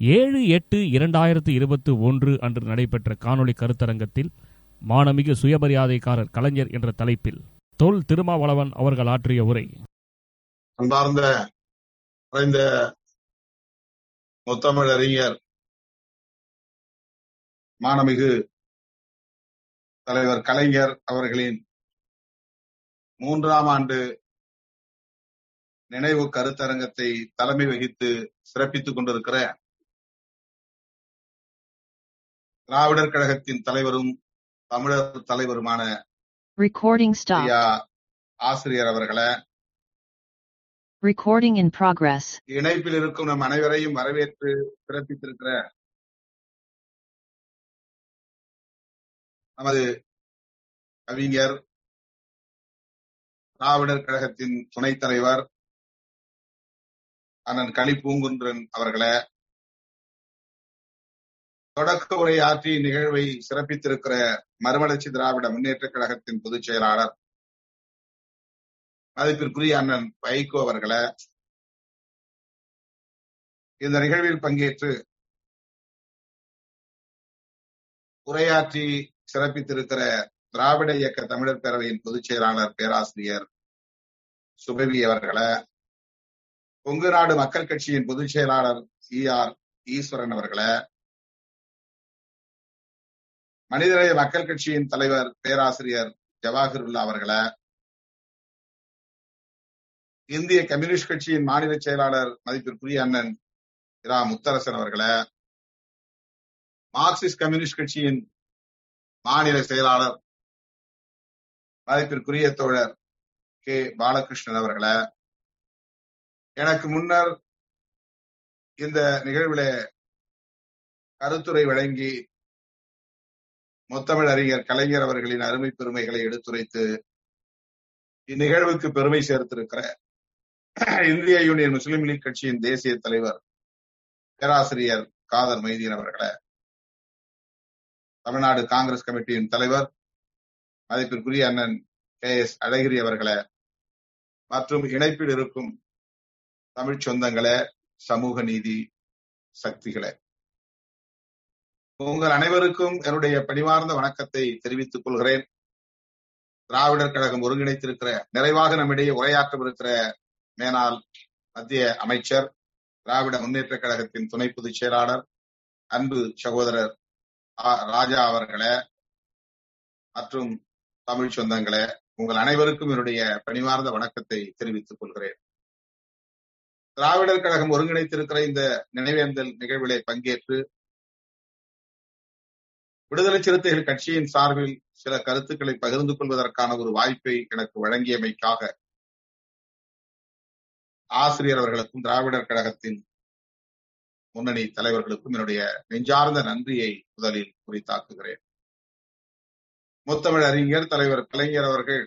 ஏழு எட்டு இரண்டாயிரத்து இருபத்து ஒன்று அன்று நடைபெற்ற காணொளி கருத்தரங்கத்தில் மானமிகு சுயமரியாதைக்காரர் கலைஞர் என்ற தலைப்பில் தொல் திருமாவளவன் அவர்கள் ஆற்றிய உரை. அன்பார்ந்த மறைந்த முத்தமிழ் அறிஞர் மானமிகு தலைவர் கலைஞர் அவர்களின் மூன்றாம் ஆண்டு நினைவு கருத்தரங்கத்தை தலைமை வகித்து சிறப்பித்துக் கொண்டிருக்கிற திராவிடர் கழகத்தின் தலைவரும் தமிழர் தலைவருமான ஆசிரியர் அவர்களை Recording in progress. இணைப்பில் இருக்கும் நம் அனைவரையும் வரவேற்று சிறப்பித்திருக்கிற நமது கவிஞர் திராவிடர் கழகத்தின் துணைத் தலைவர் அண்ணன் களி பூங்குன்றன் அவர்களை தொடக்க உரையாற்றி நிகழ்வை சிறப்பித்திருக்கிற மறுமலர்ச்சி திராவிட முன்னேற்ற கழகத்தின் பொதுச் செயலாளர் மதிப்பிற்குரிய அண்ணன் வைகோ அவர்களை இந்த நிகழ்வில் பங்கேற்று உரையாற்றி சிறப்பித்திருக்கிற திராவிட இயக்க தமிழர் பேரவையின் பொதுச் செயலாளர் பேராசிரியர் சுபவி அவர்களை கொங்கு நாடு மக்கள் கட்சியின் பொதுச் செயலாளர் சி ஆர் ஈஸ்வரன் அவர்களை மனிதநேய மக்கள் கட்சியின் தலைவர் பேராசிரியர் ஜவாஹிருல்லா அவர்களை இந்திய கம்யூனிஸ்ட் கட்சியின் மாநில செயலாளர் மதிப்பிற்குரிய அண்ணன் இரா. முத்தரசன் அவர்களை மார்க்சிஸ்ட் கம்யூனிஸ்ட் கட்சியின் மாநில செயலாளர் மதிப்பிற்குரிய தோழர் கே. பாலகிருஷ்ணன் அவர்களை எனக்கு முன்னர் இந்த நிகழ்வில கருத்துரை வழங்கி முத்தமிழ் அறிஞர் கலைஞர் அவர்களின் அருமை பெருமைகளை எடுத்துரைத்து இந்நிகழ்வுக்கு பெருமை சேர்த்திருக்கிற இந்திய யூனியன் முஸ்லிம் லீக் கட்சியின் தேசிய தலைவர் பேராசிரியர் காதர் மைதீன் அவர்களை தமிழ்நாடு காங்கிரஸ் கமிட்டியின் தலைவர் மதிப்பிற்குரிய அண்ணன் கே எஸ் அழகிரி அவர்களை மற்றும் இணைப்பில் இருக்கும் தமிழ் சொந்தங்களே சமூக நீதி சக்திகளே. உங்கள் அனைவருக்கும் என்னுடைய பணிவார்ந்த வணக்கத்தை தெரிவித்துக் கொள்கிறேன். திராவிடர் கழகம் ஒருங்கிணைத்திருக்கிற நிறைவாக நம்மிடையே உரையாற்றவிருக்கிற மேனால் மத்திய அமைச்சர் திராவிட முன்னேற்ற கழகத்தின் துணை பொதுச் செயலாளர் அன்பு சகோதரர் ராஜா அவர்களே மற்றும் தமிழ் சொந்தங்களே உங்கள் அனைவருக்கும் என்னுடைய பணிவார்ந்த வணக்கத்தை தெரிவித்துக் கொள்கிறேன். திராவிடர் கழகம் ஒருங்கிணைத்திருக்கிற இந்த நினைவேந்தல் நிகழ்விலே பங்கேற்று விடுதலை சிறுத்தைகள் கட்சியின் சார்பில் சில கருத்துக்களை பகிர்ந்து கொள்வதற்கான ஒரு வாய்ப்பை எனக்கு வழங்கியமைக்காக ஆசிரியர் அவர்களுக்கும் திராவிடர் கழகத்தின் முன்னணி தலைவர்களுக்கும் என்னுடைய நெஞ்சார்ந்த நன்றியை முதலில் குறித்தாக்குகிறேன் முத்தமிழ் அறிஞர் தலைவர் கலைஞர் அவர்கள்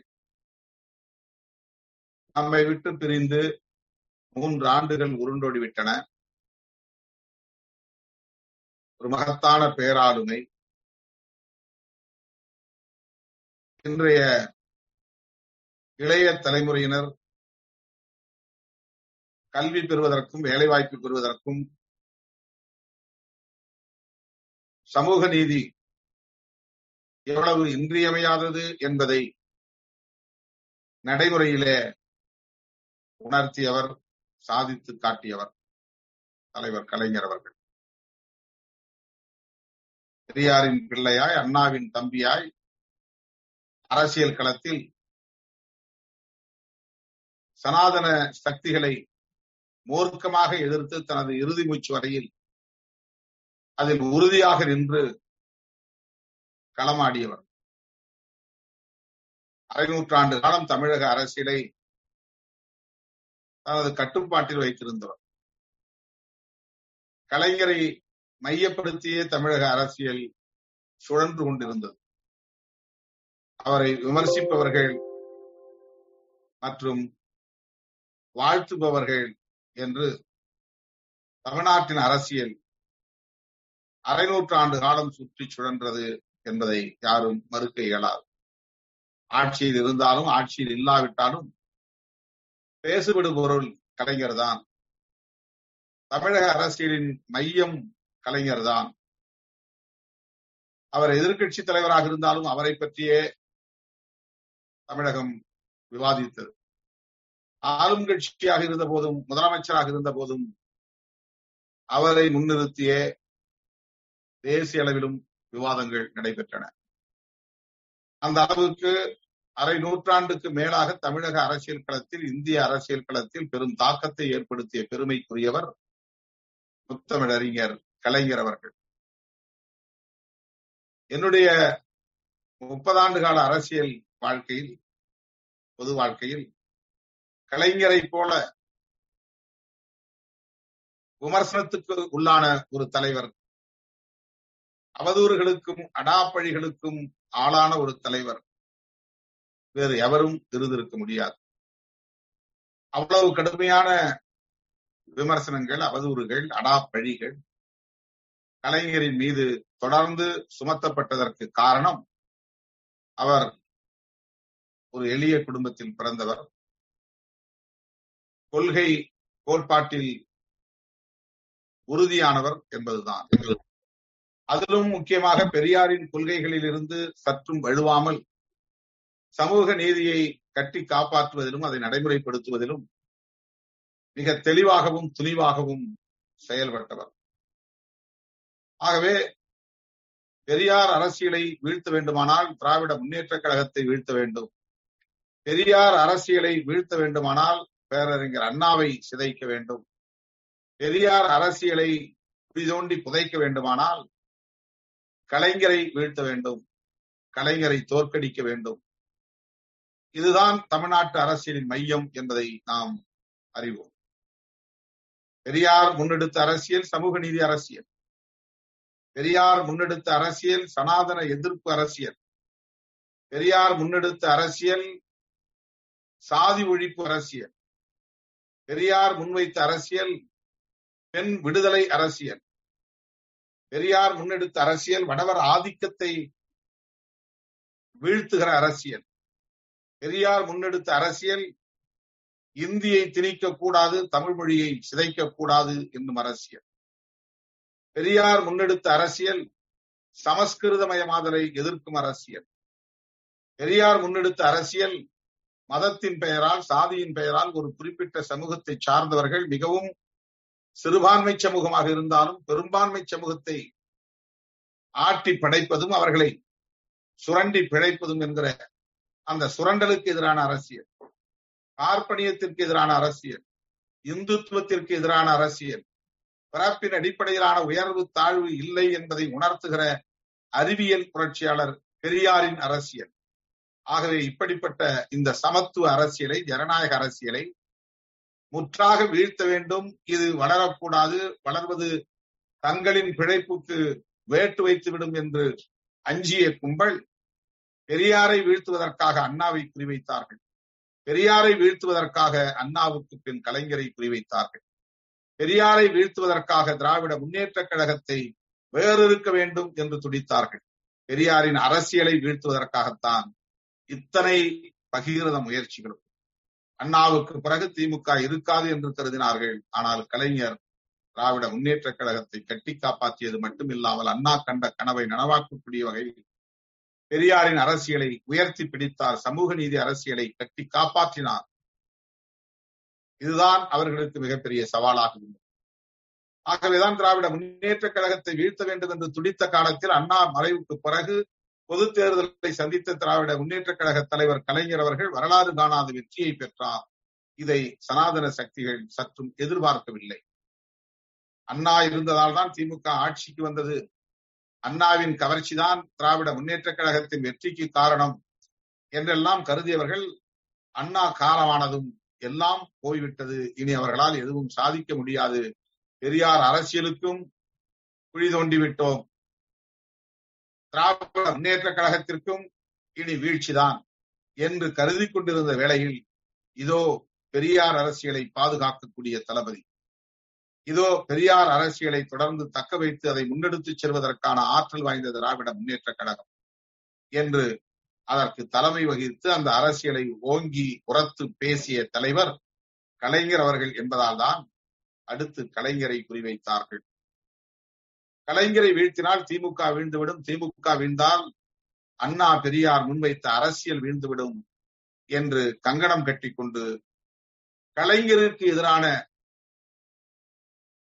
நம்மை விட்டு பிரிந்து மூன்று ஆண்டுகள் உருண்டோடிவிட்டன. ஒரு மகத்தான பேராளுமை இன்றைய இளைய தலைமுறையினர் கல்வி பெறுவதற்கும் வேலைவாய்ப்பு பெறுவதற்கும் சமூக நீதி எவ்வளவு இன்றியமையாதது என்பதை நடைமுறையிலே உணர்த்தியவர் சாதித்து காட்டியவர் தலைவர் கலைஞர் அவர்கள். பெரியாரின் பிள்ளையாய் அண்ணாவின் தம்பியாய் அரசியல் களத்தில் சனாதன சக்திகளை மூர்க்கமாக எதிர்த்து தனது இறுதி மூச்சு வரையில் அதில் உறுதியாக நின்று களமாடியவர். அரை நூற்றாண்டு காலம் தமிழக அரசியலை தனது கட்டுப்பாட்டில் வைத்திருந்தவர். கலைஞரை மையப்படுத்தியே தமிழக அரசியல் சுழன்று கொண்டிருந்தது. அவரை விமர்சிப்பவர்கள் மற்றும் வாழ்த்துபவர்கள் என்று தமிழ்நாட்டின் அரசியல் அரை நூற்றாண்டு காலம் சுற்றி சுழன்றது என்பதை யாரும் மறுக்க இயலாது. ஆட்சியில் இருந்தாலும் ஆட்சியில் இல்லாவிட்டாலும் பேசுபடு பொருள் கலைஞர் தான் தமிழக அரசியலின் மையம் கலைஞர்தான். அவர் எதிர்க்கட்சி தலைவராக இருந்தாலும் அவரை பற்றியே தமிழகம் விவாதித்தது. ஆளும் கட்சியாக இருந்த போதும் முதலமைச்சராக இருந்த போதும் அவரை முன்னிறுத்திய தேசிய அளவிலும் விவாதங்கள் நடைபெற்றன. அந்த அளவுக்கு அரை நூற்றாண்டுக்கு மேலாக தமிழக அரசியல் களத்தில் இந்திய அரசியல் களத்தில் பெரும் தாக்கத்தை ஏற்படுத்திய பெருமைக்குரியவர் முத்தமிழறிஞர் கலைஞர் அவர்கள். என்னுடைய முப்பதாண்டு கால அரசியல் வாழ்க்கையில் பொது வாழ்க்கையில் கலைஞரை போல விமர்சனத்துக்கு உள்ளான ஒரு தலைவர் அவதூறுகளுக்கும் அடாப்பழிகளுக்கும் ஆளான ஒரு தலைவர் வேறு எவரும் இருந்திருக்க முடியாது. அவ்வளவு கடுமையான விமர்சனங்கள் அவதூறுகள் அடாப்பழிகள் கலைஞரின் மீது தொடர்ந்து சுமத்தப்பட்டதற்கு காரணம் அவர் ஒரு எளிய குடும்பத்தில் பிறந்தவர். கொள்கை கோட்பாட்டில் உறுதியானவர் என்பதுதான். அதிலும் முக்கியமாக பெரியாரின் கொள்கைகளில் இருந்து சற்றும் வழுவாமல் சமூக நீதியை கட்டி காப்பாற்றுவதிலும் அதை நடைமுறைப்படுத்துவதிலும் மிக தெளிவாகவும் துணிவாகவும் செயல்பட்டவர். ஆகவே பெரியார் அரசியலை வீழ்த்த வேண்டுமானால் திராவிட முன்னேற்ற கழகத்தை வீழ்த்த வேண்டும். பெரியார் அரசியலை வீழ்த்த வேண்டுமானால் பேரறிஞர் அண்ணாவை சிதைக்க வேண்டும். பெரியார் அரசியலை குடிதோண்டி புதைக்க வேண்டுமானால் கலைஞரை வீழ்த்த வேண்டும். கலைஞரை தோற்கடிக்க வேண்டும். இதுதான் தமிழ்நாட்டு அரசியலின் மையம் என்பதை நாம் அறிவோம். பெரியார் முன்னெடுத்த அரசியல் சமூக நீதி அரசியல். பெரியார் முன்னெடுத்த அரசியல் சனாதன எதிர்ப்பு அரசியல். பெரியார் முன்னெடுத்த அரசியல் சாதி ஒழிப்பு அரசியல். பெரியார் முன்வைத்த அரசியல் பெண் விடுதலை அரசியல். பெரியார் முன்னெடுத்த அரசியல் வடவர் ஆதிக்கத்தை வீழ்த்துகிற அரசியல். பெரியார் முன்னெடுத்த அரசியல் இந்தியை திணிக்க கூடாது தமிழ் மொழியை சிதைக்க கூடாது என்னும் அரசியல். பெரியார் முன்னெடுத்த அரசியல் சமஸ்கிருதமயமாதலை எதிர்க்கும் அரசியல். பெரியார் முன்னெடுத்த அரசியல் மதத்தின் பெயரால் சாதியின் பெயரால் ஒரு குறிப்பிட்ட சமூகத்தை சார்ந்தவர்கள் மிகவும் சிறுபான்மை சமூகமாக இருந்தாலும் பெரும்பான்மை சமூகத்தை ஆட்டி படைப்பதும் அவர்களை சுரண்டி பிழைப்பதும் என்கிற அந்த சுரண்டலுக்கு எதிரான அரசியல். பார்ப்பனியத்திற்கு எதிரான அரசியல். இந்துத்துவத்திற்கு எதிரான அரசியல். பிறப்பின் அடிப்படையிலான உயர்வு தாழ்வு இல்லை என்பதை உணர்த்துகிற அறிவியல் புரட்சியாளர் பெரியாரின் அரசியல். ஆகவே இப்படிப்பட்ட இந்த சமத்துவ அரசியலை ஜனநாயக அரசியலை முற்றாக வீழ்த்த வேண்டும். இது வளரக்கூடாது. வளர்வது தங்களின் பிழைப்புக்கு வேட்டு வைத்துவிடும் என்று அஞ்சிய கும்பல் பெரியாரை வீழ்த்துவதற்காக அண்ணாவை குறிவைத்தார்கள். பெரியாரை வீழ்த்துவதற்காக அண்ணாவுக்கு பின் கலைஞரை குறிவைத்தார்கள். பெரியாரை வீழ்த்துவதற்காக திராவிட முன்னேற்ற கழகத்தை வேறிருக்க வேண்டும் என்று துடித்தார்கள். பெரியாரின் அரசியலை வீழ்த்துவதற்காகத்தான் இத்தனை பகீரத முயற்சிகளும் அண்ணாவுக்கு பிறகு திமுக இருக்காது என்று கருதினார்கள். ஆனால் கலைஞர் திராவிட முன்னேற்ற கழகத்தை கட்டி காப்பாற்றியது மட்டுமில்லாமல் அண்ணா கண்ட கனவை நனவாக்கக்கூடிய வகையில் பெரியாரின் அரசியலை உயர்த்தி பிடித்தார். சமூக நீதி அரசியலை கட்டி காப்பாற்றினார். இதுதான் அவர்களுக்கு மிகப்பெரிய சவாலாக இருந்தது. ஆகவேதான் திராவிட முன்னேற்ற கழகத்தை வீழ்த்த வேண்டும் என்று துடித்த காலத்தில் அண்ணா மறைவுக்கு பிறகு பொது தேர்தலை சந்தித்த திராவிட முன்னேற்ற கழக தலைவர் கலைஞர் அவர்கள் வரலாறு காணாத வெற்றியை பெற்றார். இதை சனாதன சக்திகள் சற்றும் எதிர்பார்க்கவில்லை. அண்ணா இருந்ததால் தான் திமுக ஆட்சிக்கு வந்தது. அண்ணாவின் கவர்ச்சிதான் திராவிட முன்னேற்ற கழகத்தின் வெற்றிக்கு காரணம் என்றெல்லாம் கருதியவர்கள் அண்ணா காலமானதும் எல்லாம் போய்விட்டது. இனி அவர்களால் எதுவும் சாதிக்க முடியாது. பெரியார் அரசியலுக்கும் குழி தோண்டி விட்டோம். திராவிட முன்னேற்ற கழகத்திற்கும் இனி வீழ்ச்சிதான் என்று கருதி கொண்டிருந்த வேளையில் இதோ பெரியார் அரசியலை பாதுகாக்கக்கூடிய தளபதி. இதோ பெரியார் அரசியலை தொடர்ந்து தக்க வைத்து அதை முன்னெடுத்துச் செல்வதற்கான ஆற்றல் வாய்ந்த திராவிட முன்னேற்ற கழகம் என்று அதற்கு தலைமை வகித்து அந்த அரசியலை ஓங்கி உரத்து பேசிய தலைவர் கலைஞர் அவர்கள் என்பதால் தான் அடுத்து கலைஞரை குறிவைத்தார்கள். கலைஞரை வீழ்த்தினால் திமுக வீழ்ந்துவிடும். திமுக வீழ்ந்தால் அண்ணா பெரியார் முன்வைத்த அரசியல் வீழ்ந்துவிடும் என்று கங்கணம் கட்டிக்கொண்டு கலைஞருக்கு எதிரான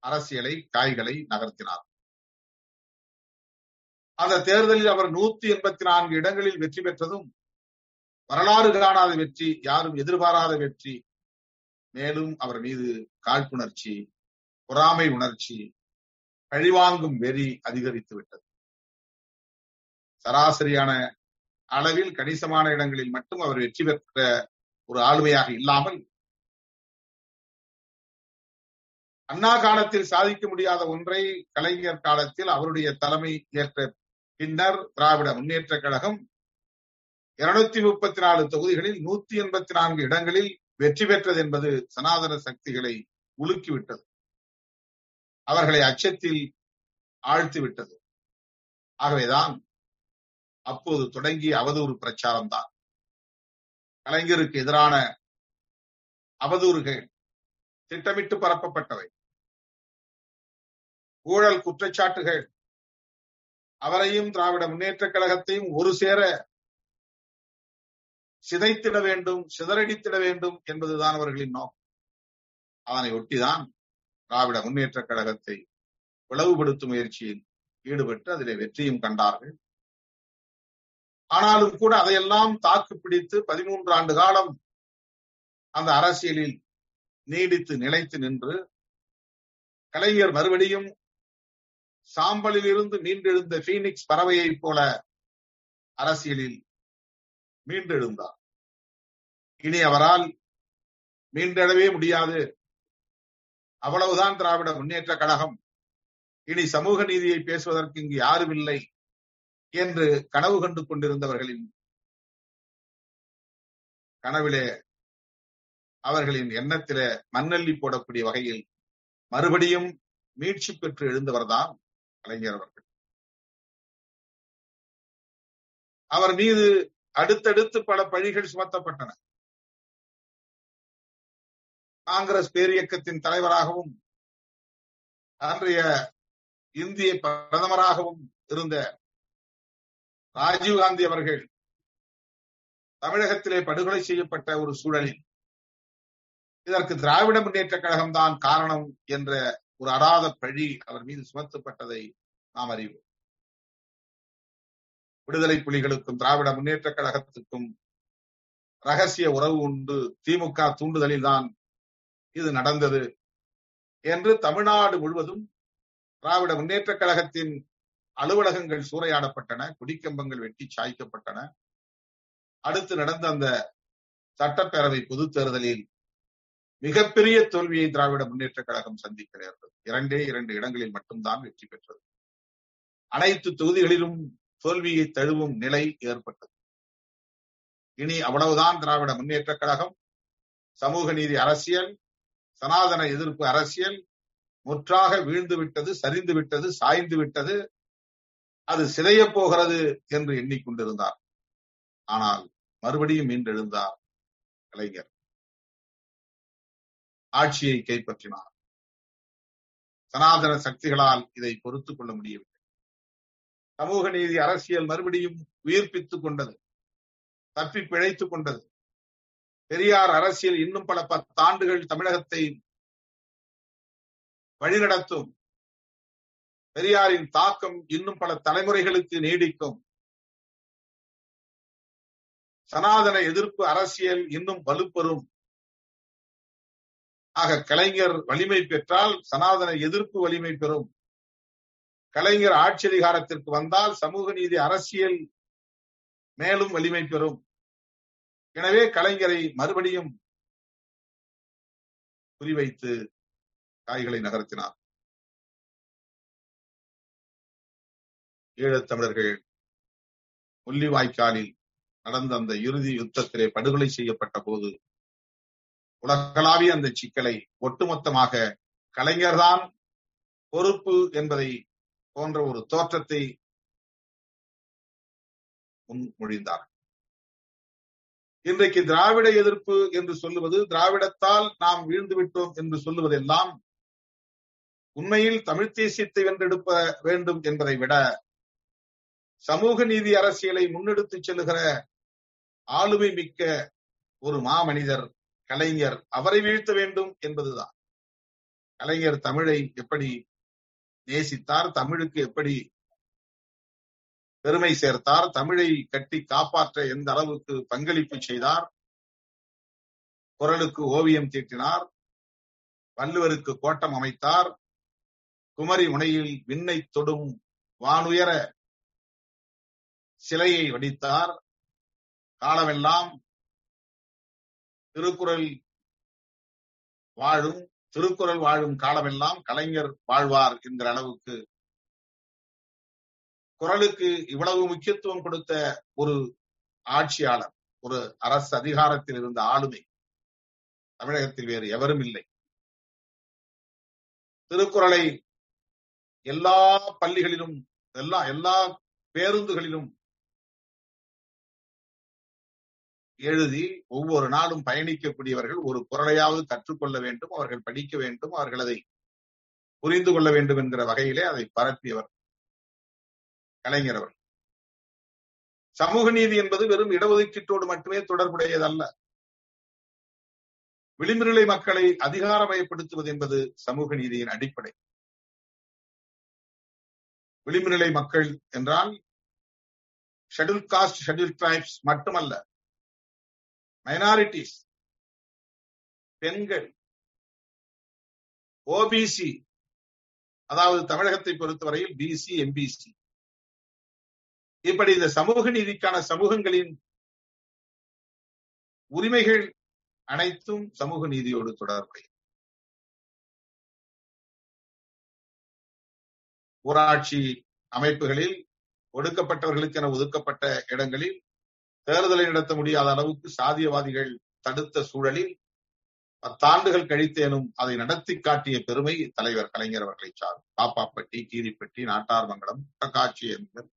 அரசியலை காய்களை நகர்த்தினார். அந்த தேர்தலில் அவர் நூத்தி எண்பத்தி நான்கு இடங்களில் வெற்றி பெற்றதும் வரலாறு காணாத வெற்றி யாரும் எதிர்பாராத வெற்றி மேலும் அவர் மீது காழ்ப்புணர்ச்சி பொறாமை உணர்ச்சி பழிவாங்கும் வெறி அதிகரித்து விட்டது. சராசரியான அளவில் கணிசமான இடங்களில் மட்டும் அவர் வெற்றி பெற்ற ஒரு ஆளுமையாக இல்லாமல் அண்ணா காலத்தில் சாதிக்க முடியாத ஒன்றை கலைஞர் காலத்தில் அவருடைய தலைமை ஏற்ற பின்னர் திராவிட முன்னேற்ற கழகம் இருநூத்தி முப்பத்தி நாலு தொகுதிகளில் நூத்தி எண்பத்தி நான்கு இடங்களில் வெற்றி பெற்றது என்பது சனாதன சக்திகளை உலுக்கிவிட்டது. அவர்களை அச்சத்தில் ஆழ்த்தி விட்டது. ஆகவேதான் அப்போது தொடங்கிய அவதூறு பிரச்சாரம் தான் கலைஞருக்கு எதிரான அவதூறுகள் திட்டமிட்டு பரப்பப்பட்டவை. ஊழல் குற்றச்சாட்டுகள் அவரையும் திராவிட முன்னேற்ற கழகத்தையும் ஒரு சேர சிதைத்திட வேண்டும் சிதறடித்திட வேண்டும் என்பதுதான் அவர்களின் நோக்கம். அதனை ஒட்டிதான் திராவிட முன்னேற்ற கழகத்தை பிளவுபடுத்தும் முயற்சியில் ஈடுபட்டு அதிலே வெற்றியும் கண்டார்கள். ஆனாலும் கூட அதையெல்லாம் தாக்கு பிடித்து பதிமூன்று ஆண்டு காலம் அந்த அரசியலில் நீடித்து நிலைத்து நின்று கலைஞர் மறுபடியும் சாம்பலில் இருந்து மீண்டெழுந்த பீனிக்ஸ் பறவையைப் போல அரசியலில் மீண்டெழுந்தார். இனி அவரால் மீண்டெழவே முடியாது. அவ்வளவுதான் திராவிட முன்னேற்ற கழகம். இனி சமூக நீதியை பேசுவதற்கு இங்கு யாரும் இல்லை என்று கனவு கண்டு கொண்டிருந்தவர்களின் கனவிலே அவர்களின் எண்ணத்திலே மண்ணள்ளி போடக்கூடிய வகையில் மறுபடியும் மீட்சி பெற்று எழுந்தவர்தான் கலைஞர் அவர்கள். அவர் மீது அடுத்தடுத்து பல பழிகள் சுமத்தப்பட்டன. காங்கிரஸ் பேரியக்கத்தின் தலைவராகவும் அன்றைய இந்திய பிரதமராகவும் இருந்த ராஜீவ்காந்தி அவர்கள் தமிழகத்திலே படுகொலை செய்யப்பட்ட ஒரு சூழலில் இதற்கு திராவிட முன்னேற்ற கழகம் தான் காரணம் என்ற ஒரு அடாத பழி அவர் மீது சுமத்தப்பட்டதை நாம் அறிவோம். விடுதலை புலிகளுக்கும் திராவிட முன்னேற்ற கழகத்துக்கும் ரகசிய உறவு உண்டு. திமுக தூண்டுதலில் தான் இது நடந்தது என்று தமிழ்நாடு முழுவதும் திராவிட முன்னேற்ற கழகத்தின் அலுவலகங்கள் சூறையாடப்பட்டன குடிக்கம்பங்கள் வெட்டி சாய்க்கப்பட்டன. அடுத்து நடந்த அந்த சட்டப்பேரவை பொதுத் தேர்தலில் மிகப்பெரிய தோல்வியை திராவிட முன்னேற்ற கழகம் சந்திக்க நேர்ந்தது இரண்டே இரண்டு இடங்களில் மட்டும்தான் வெற்றி பெற்றது. அனைத்து தொகுதிகளிலும் தோல்வியை தழுவும் நிலை ஏற்பட்டது. இனி அவ்வளவுதான் திராவிட முன்னேற்ற கழகம் சமூக நீதி அரசியல் சனாதன எதிர்ப்பு அரசியல் முற்றாக வீழ்ந்து விட்டது சரிந்து விட்டது சாய்ந்து விட்டது அது சிதைய போகிறது என்று எண்ணிக்கொண்டிருந்தார். ஆனால் மறுபடியும் மீண்டெழுந்தார் கலைஞர். ஆட்சியை கைப்பற்றினார். சனாதன சக்திகளால் இதை பொறுத்துக் கொள்ள முடியவில்லை. சமூக நீதி அரசியல் மறுபடியும் உயிர்ப்பித்துக் கொண்டது தப்பி பிழைத்துக் கொண்டது. பெரியார் அரசியல் இன்னும் பல பத்தாண்டுகள் தமிழகத்தை வழிநடத்தும். பெரியாரின் தாக்கம் இன்னும் பல தலைமுறைகளுக்கு நீடிக்கும். சனாதன எதிர்ப்பு அரசியல் இன்னும் வலுப்பெறும். ஆக கலைஞர் வலிமை பெற்றால் சனாதன எதிர்ப்பு வலிமை பெறும். கலைஞர் ஆட்சி அதிகாரத்திற்கு வந்தால் சமூக நீதி அரசியல் மேலும் வலிமை பெறும். எனவே கலைஞரை மறுபடியும் குறிவைத்து காய்களை நகர்த்தினார். ஈழத்தமிழர்கள் முள்ளிவாய்க்காலில் நடந்த அந்த இறுதி யுத்தத்திலே படுகொலை செய்யப்பட்ட போது உலகளாவிய அந்த சிக்கலை ஒட்டுமொத்தமாக கலைஞர்தான் பொறுப்பு என்பதை போன்ற ஒரு தோற்றத்தை முன்மொழிந்தார். இன்றைக்கு திராவிட எதிர்ப்பு என்று சொல்லுவது திராவிடத்தால் நாம் வீழ்ந்து விட்டோம் என்று சொல்லுவதெல்லாம் உண்மையில் தமிழ்த் தேசியத்தை வென்றெடுப்ப வேண்டும் என்பதை விட சமூக நீதி அரசியலை முன்னெடுத்துச் செல்லுகிற ஆளுமை மிக்க ஒரு மாமனிதர் கலைஞர் அவரை வீழ்த்த வேண்டும் என்பதுதான். கலைஞர் தமிழை எப்படி நேசித்தார் தமிழுக்கு எப்படி பெருமை சேர்த்தார். தமிழை கட்டி காப்பாற்ற எந்த அளவுக்கு பங்களிப்பு செய்தார்? குரலுக்கு ஓவியம் தீட்டினார். வள்ளுவருக்கு கோட்டம் அமைத்தார். குமரி முனையில் விண்ணை தொடும் வானுயர சிலையை வடித்தார். காலமெல்லாம் திருக்குறள் வாழும் திருக்குறள் வாழும் காலமெல்லாம் கலைஞர் வாழ்வார் என்கிற அளவுக்கு குரலுக்கு இவ்வளவு முக்கியத்துவம் கொடுத்த ஒரு ஆட்சியாளர் ஒரு அரசு அதிகாரத்தில் இருந்த ஆளுமை தமிழகத்தில் வேறு எவரும் இல்லை. திருக்குறளை எல்லா பள்ளிகளிலும் எல்லா எல்லா பேருந்துகளிலும் எழுதி ஒவ்வொரு நாளும் பயணிக்கக்கூடியவர்கள் ஒரு குரலையாவது கற்றுக்கொள்ள வேண்டும் அவர்கள் படிக்க வேண்டும் அவர்கள் அதை புரிந்து கொள்ள வேண்டும் என்கிற வகையிலே அதை பரப்பியவர் கலைஞர் அவர் சமூக நீதி என்பது வெறும் இடஒதுக்கீட்டோடு மட்டுமே தொடர்புடையதல்ல. விளிம்புநிலை மக்களை அதிகாரமயப்படுத்துவது என்பது சமூக நீதியின் அடிப்படை. விளிம்புநிலை மக்கள் என்றால் ஷெட்யூல் காஸ்ட் ஷெட்யூல் டிரைப்ஸ் மட்டுமல்ல மைனாரிட்டிஸ் பெண்கள் ஓபிசி அதாவது தமிழகத்தை பொறுத்தவரையில் பிசி எம்பிசி இப்படி இந்த சமூக நீதிக்கான சமூகங்களின் உரிமைகள் அனைத்தும் சமூக நீதியோடு தொடர்புடைய ஊராட்சி அமைப்புகளில் ஒடுக்கப்பட்டவர்களுக்கென ஒதுக்கப்பட்ட இடங்களில் தேர்தலை நடத்த முடியாத அளவுக்கு சாதியவாதிகள் தடுத்த சூழலில் பத்தாண்டுகள் கழித்தேனும் அதை நடத்தி காட்டிய பெருமை தலைவர் கலைஞர் அவர்களை சார் பாப்பாப்பட்டி கீரிப்பட்டி நாட்டார்மங்கலம் காட்சி என்பது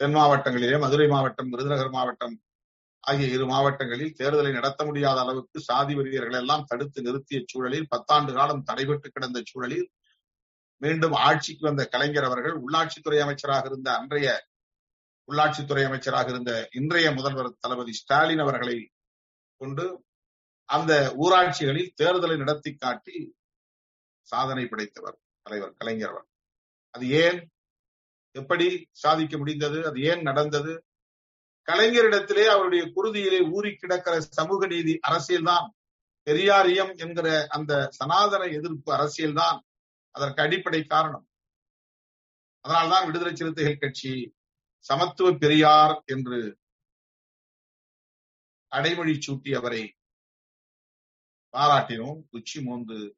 தென் மாவட்டங்களிலே மதுரை மாவட்டம் விருதுநகர் மாவட்டம் ஆகிய இரு மாவட்டங்களில் தேர்தலை நடத்த முடியாத அளவுக்கு சாதி வெறியர்கள் எல்லாம் தடுத்து நிறுத்திய சூழலில் பத்தாண்டு காலம் தடைபட்டு கிடந்த சூழலில் மீண்டும் ஆட்சிக்கு வந்த கலைஞர் அவர்கள் உள்ளாட்சித்துறை அமைச்சராக இருந்த அன்றைய உள்ளாட்சித்துறை அமைச்சராக இருந்த இன்றைய முதல்வர் தளபதி ஸ்டாலின் அவர்களை கொண்டு அந்த ஊராட்சிகளில் தேர்தலை நடத்தி காட்டி சாதனை படைத்தவர் தலைவர் கலைஞர் அவர். அது ஏன்? எப்படி சாதிக்க முடிந்தது? அது ஏன் நடந்தது? கலைஞரிடத்திலே அவருடைய குருதியிலே ஊறி கிடக்கிற சமூக நீதி அரசியல்தான். பெரியாரியம் என்கிற அந்த சனாதன எதிர்ப்பு அரசியல்தான் அதற்கு அடிப்படை காரணம். அதனால்தான் விடுதலை சிறுத்தைகள் கட்சி சமத்துவ பெரியார் என்று அடைமொழி சூட்டி அவரை பாராட்டினோம் உச்சி மோந்து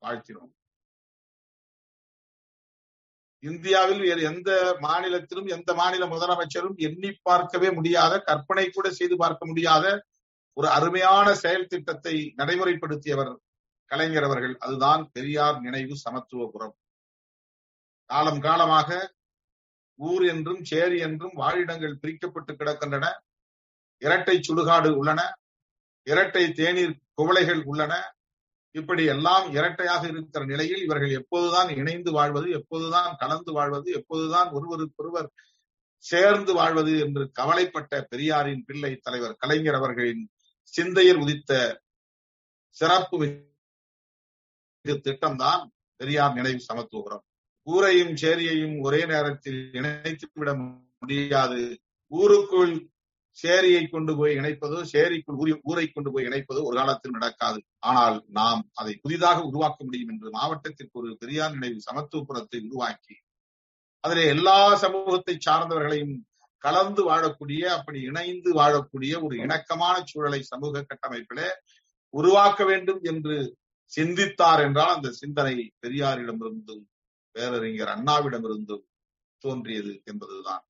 வாழ்த்தினோம். இந்தியாவில் வேறு எந்த மாநிலத்திலும் எந்த மாநில முதலமைச்சரும் எண்ணி பார்க்கவே முடியாத கற்பனை கூட செய்து பார்க்க முடியாத ஒரு அருமையான செயல் திட்டத்தை நடைமுறைப்படுத்தியவர் கலைஞர் அவர்கள். அதுதான் பெரியார் நினைவு சமத்துவபுரம் காலம் காலமாக ஊர் என்றும் சேரி என்றும் வாழிடங்கள் பிரிக்கப்பட்டு கிடக்கின்றன. இரட்டை சுடுகாடு உள்ளன. இரட்டை தேநீர் குவளைகள் உள்ளன. இப்படி எல்லாம் இரட்டையாக இருக்கிற நிலையில் இவர்கள் எப்போதுதான் இணைந்து வாழ்வது எப்போதுதான் கலந்து வாழ்வது எப்போதுதான் ஒருவருக்கொருவர் சேர்ந்து வாழ்வது என்று கவலைப்பட்ட பெரியாரின் பிள்ளை தலைவர் கலைஞர் அவர்களின் சிந்தையில் உதித்த சிறப்பு திட்டம்தான் பெரியார் நினைவு சமத்துவபுரம். ஊரையும் சேரியையும் ஒரே நேரத்தில் இணைத்து விட முடியாது. ஊருக்குள் சேரியை கொண்டு போய் இணைப்பதோ சேரிக்குள் ஊரி ஊரை கொண்டு போய் இணைப்பதோ ஒரு காலத்தில் நடக்காது. ஆனால் நாம் அதை புதிதாக உருவாக்க முடியும் என்று மாவட்டத்திற்கு ஒரு பெரியார் நினைவு சமத்துவபுரத்தை உருவாக்கி அதிலே எல்லா சமூகத்தை சார்ந்தவர்களையும் கலந்து வாழக்கூடிய அப்படி இணைந்து வாழக்கூடிய ஒரு இணக்கமான சூழலை சமூக கட்டமைப்பிலே உருவாக்க வேண்டும் என்று சிந்தித்தார் என்றால் அந்த சிந்தனை பெரியாரிடமிருந்தும் பேரறிஞர் அண்ணாவிடமிருந்தும் தோன்றியது என்பதுதான்.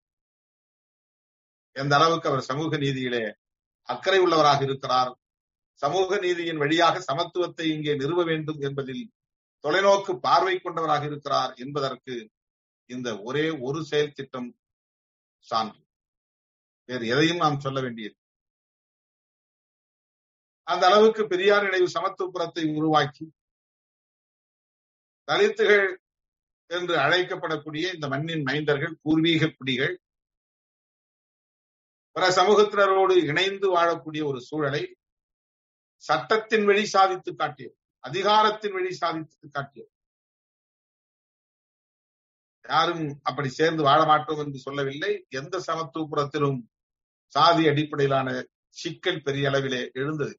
எந்த அளவுக்கு அவர் சமூக நீதியிலே அக்கறை உள்ளவராக இருக்கிறார் சமூக நீதியின் வழியாக சமத்துவத்தை இங்கே நிறுவ வேண்டும் என்பதில் தொலைநோக்கு பார்வை கொண்டவராக இருக்கிறார் என்பதற்கு இந்த ஒரே ஒரு செயல் திட்டம் சான்று. வேறு எதையும் நாம் சொல்ல வேண்டியது அந்த அளவுக்கு பெரியார் நினைவு சமத்துவபுரத்தை உருவாக்கி தலித்துகள் என்று அழைக்கப்படக்கூடிய இந்த மண்ணின் மைந்தர்கள் பூர்வீக குடிகள் பிற சமூகத்தினரோடு இணைந்து வாழக்கூடிய ஒரு சூழலை சட்டத்தின் வழி சாதித்து காட்டியது அதிகாரத்தின் வழி சாதித்து காட்டியது. யாரும் அப்படி சேர்ந்து வாழ மாட்டோம் என்று சொல்லவில்லை. எந்த சமத்துவபுரத்திலும் சாதி அடிப்படையிலான சிக்கல் பெரிய அளவிலே எழுந்தது.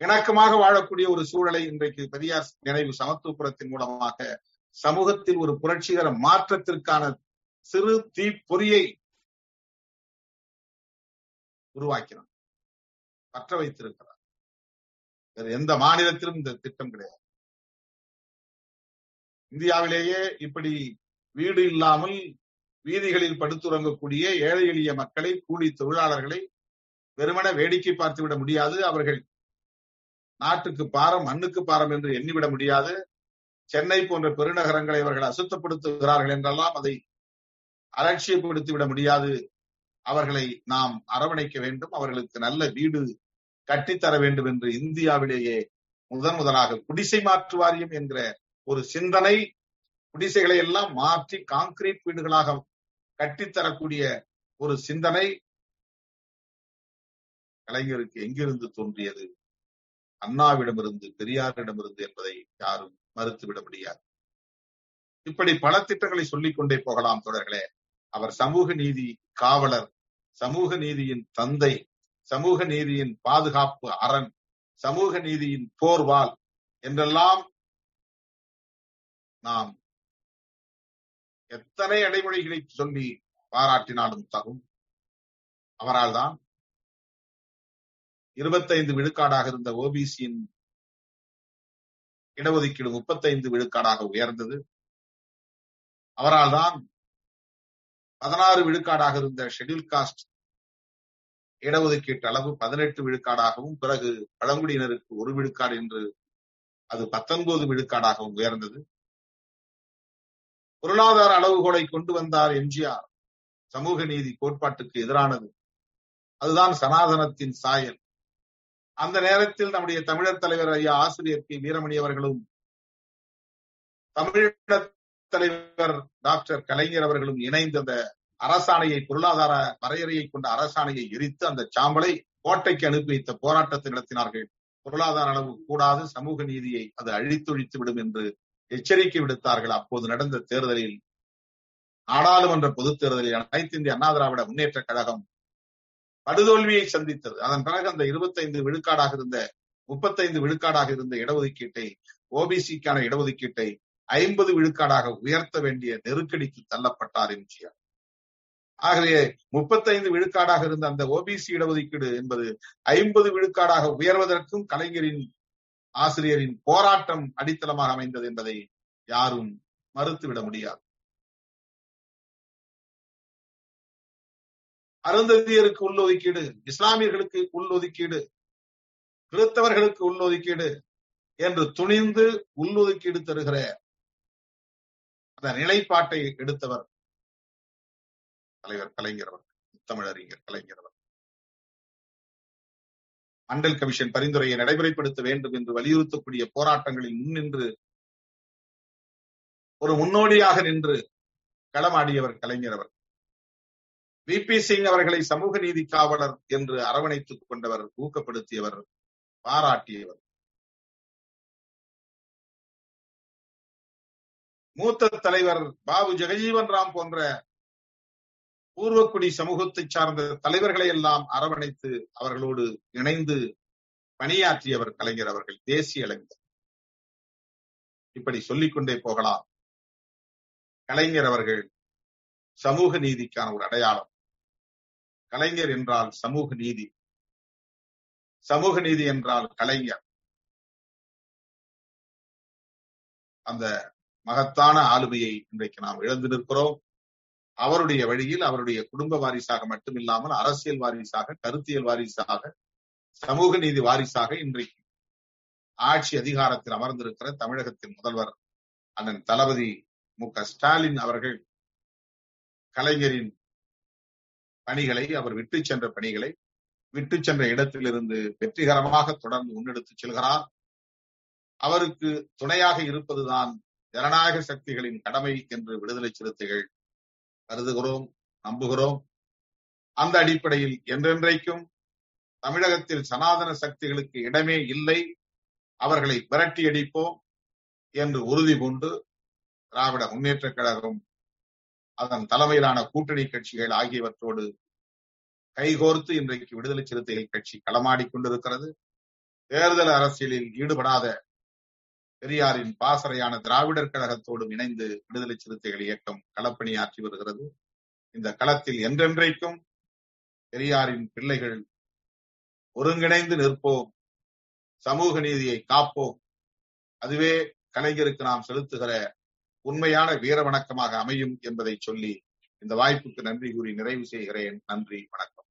இணக்கமாக வாழக்கூடிய ஒரு சூழலை இன்றைக்கு பெரியார் நினைவு சமத்துவபுரத்தின் மூலமாக சமூகத்தில் ஒரு புரட்சிகர மாற்றத்திற்கான சிறு தீப்பொறியை உருவாக்கினார் பற்ற வைத்திருக்கிறார் வேறு எந்த மாநிலத்திலும் இந்த திட்டம் கிடையாது. இந்தியாவிலேயே இப்படி வீடு இல்லாமல் வீதிகளில் படுத்துறங்கக்கூடிய ஏழை எளிய மக்களை கூலி தொழிலாளர்களை வெறுமன வேடிக்கை பார்த்து விட முடியாது. அவர்கள் நாட்டுக்கு பாரம் மண்ணுக்கு பாரம் என்று எண்ணிவிட முடியாது. சென்னை போன்ற பெருநகரங்களை அவர்கள் அசுத்தப்படுத்துகிறார்கள் என்றெல்லாம் அதை அலட்சியப்படுத்தி விட முடியாது. அவர்களை நாம் அரவணைக்க வேண்டும். அவர்களுக்கு நல்ல வீடு கட்டித்தர வேண்டும் என்று இந்தியாவிலேயே முதன் முதலாக குடிசை மாற்று வாரியம் என்கிற ஒரு சிந்தனை குடிசைகளை எல்லாம் மாற்றி கான்கிரீட் வீடுகளாக கட்டித்தரக்கூடிய ஒரு சிந்தனை கலைஞருக்கு எங்கிருந்து தோன்றியது? அண்ணாவிடமிருந்து பெரியாரிடமிருந்து என்பதை யாரும் மறுத்துவிட முடியாது. இப்படி பல திட்டங்களை சொல்லிக் கொண்டே போகலாம் தொடர்களே அவர் சமூக நீதி காவலர் சமூக நீதியின் தந்தை சமூக நீதியின் பாதுகாப்பு அரண் சமூக நீதியின் போர்வால் என்றெல்லாம் நாம் எத்தனை அடைமொழிகளை சொல்லி பாராட்டினாலும் தகும் அவரால் தான் இருபத்தைந்து விழுக்காடாக இருந்த ஓபிசியின் இடஒதுக்கீடு முப்பத்தைந்து விழுக்காடாக உயர்ந்தது. அவரால் தான் பதினாறு விழுக்காடாக இருந்த ஷெட்யூல் காஸ்ட் இடஒதுக்கீட்டு அளவு பதினெட்டு விழுக்காடாகவும் பிறகு பழங்குடியினருக்கு ஒரு விழுக்காடு என்று அது பத்தொன்பது விழுக்காடாகவும் உயர்ந்தது. பொருளாதார அளவுகோலை கொண்டு வந்தார் எம்ஜிஆர். சமூக நீதி கோட்பாட்டுக்கு எதிரானது. அதுதான் சனாதனத்தின் சாயல். அந்த நேரத்தில் நம்முடைய தமிழர் தலைவர் ஐயா ஆசிரியர் கே வீரமணி அவர்களும் தமிழீழ தலைவர் டாக்டர் கலைஞர் அவர்களும் இணைந்து அந்த அரசாணையை பொருளாதார வரையறையை கொண்ட அரசாணையை எரித்து அந்த சாம்பலை கோட்டைக்கு அனுப்பி வைத்த போராட்டத்தை நடத்தினார்கள். பொருளாதார அளவு கூடாது சமூக நீதியை அது அழித்தொழித்து விடும் என்று எச்சரிக்கை விடுத்தார்கள். அப்போது நடந்த தேர்தலில் நாடாளுமன்ற பொதுத் தேர்தலில் அனைத்து இந்திய அண்ணா திராவிட முன்னேற்ற கழகம் படுதோல்வியை சந்தித்தது. அதன் பிறகு அந்த இருபத்தைந்து விழுக்காடாக இருந்த முப்பத்தைந்து விழுக்காடாக இருந்த இடஒதுக்கீட்டை ஓபிசிக்கான இடஒதுக்கீட்டை ஐம்பது விழுக்காடாக உயர்த்த வேண்டிய நெருக்கடிக்கு தள்ளப்பட்டார் எம்ஜிஆர். ஆகவே முப்பத்தைந்து விழுக்காடாக இருந்த அந்த ஓபிசி இடஒதுக்கீடு என்பது ஐம்பது விழுக்காடாக உயர்வதற்கும் கலைஞரின் ஆசிரியரின் போராட்டம் அடித்தளமாக அமைந்தது என்பதை யாரும் மறுத்துவிட முடியாது. அருந்ததியருக்கு உள்ளொதுக்கீடு இஸ்லாமியர்களுக்கு உள்ளொதுக்கீடு கிறிஸ்தவர்களுக்கு உள்ளொதுக்கீடு என்று துணிந்து உள்ளொதுக்கீடு தருகிற அந்த நிலைப்பாட்டை எடுத்தவர் தலைவர் கலைஞர் அவர் தமிழறிஞர் கலைஞர் அவர் அண்டல் கமிஷன் பரிந்துரையை நடைமுறைப்படுத்த வேண்டும் என்று வலியுறுத்தக்கூடிய போராட்டங்களில் முன்னின்று ஒரு முன்னோடியாக நின்று களமாடியவர் கலைஞர் அவர் வி பி சிங் அவர்களை சமூக நீதி காவலர் என்று அரவணைத்துக் கொண்டவர் ஊக்கப்படுத்தியவர் பாராட்டியவர். மூத்த தலைவர் பாபு ஜெகஜீவன் ராம் போன்ற பூர்வக்குடி சமூகத்தை சார்ந்த தலைவர்களை எல்லாம் அரவணைத்து அவர்களோடு இணைந்து பணியாற்றியவர் கலைஞர் அவர்கள் தேசிய இளைஞர். இப்படி சொல்லிக்கொண்டே போகலாம். கலைஞர் அவர்கள் சமூக நீதிக்கான ஒரு அடையாளம். கலைஞர் என்றால் சமூக நீதி. சமூக நீதி என்றால் கலைஞர். அந்த மகத்தான ஆளுமையை இன்றைக்கு நாம் இழந்து நிற்கிறோம். அவருடைய வழியில் அவருடைய குடும்ப வாரிசாக மட்டுமில்லாமல் அரசியல் வாரிசாக கருத்தியல் வாரிசாக சமூக நீதி வாரிசாக இன்றைக்கு ஆட்சி அதிகாரத்தில் அமர்ந்திருக்கிற தமிழகத்தின் முதல்வர் அண்ணன் தளபதி மு க ஸ்டாலின் அவர்கள் கலைஞரின் பணிகளை அவர் விட்டு சென்ற பணிகளை விட்டு சென்ற இடத்திலிருந்து வெற்றிகரமாக தொடர்ந்து முன்னெடுத்து செல்கிறார். அவருக்கு துணையாக இருப்பதுதான் ஜனநாயக சக்திகளின் கடமை என்று விடுதலை சிறுத்தைகள் கருதுகிறோம் நம்புகிறோம். அந்த அடிப்படையில் என்றென்றைக்கும் தமிழகத்தில் சனாதன சக்திகளுக்கு இடமே இல்லை. அவர்களை விரட்டி அடிப்போம் என்று உறுதி கொண்டு திராவிட முன்னேற்ற கழகம் அதன் தலைமையிலான கூட்டணி கட்சிகள் ஆகியவற்றோடு கைகோர்த்து இன்றைக்கு விடுதலை சிறுத்தைகள் கட்சி களமாடிக் கொண்டிருக்கிறது. தேர்தல் அரசியலில் ஈடுபடாத பெரியாரின் பாசறையான திராவிடர் கழகத்தோடும் இணைந்து விடுதலை சிறுத்தைகள் இயக்கம் களப்பணியாற்றி வருகிறது. இந்த களத்தில் என்றென்றைக்கும் பெரியாரின் பிள்ளைகள் ஒருங்கிணைந்து நிற்போம். சமூக நீதியை காப்போம். அதுவே கலைஞருக்கு நாம் செலுத்துகிற உண்மையான வீர வணக்கமாக அமையும் என்பதை சொல்லி இந்த வாய்ப்புக்கு நன்றி கூறி நிறைவு செய்கிறேன். நன்றி வணக்கம்.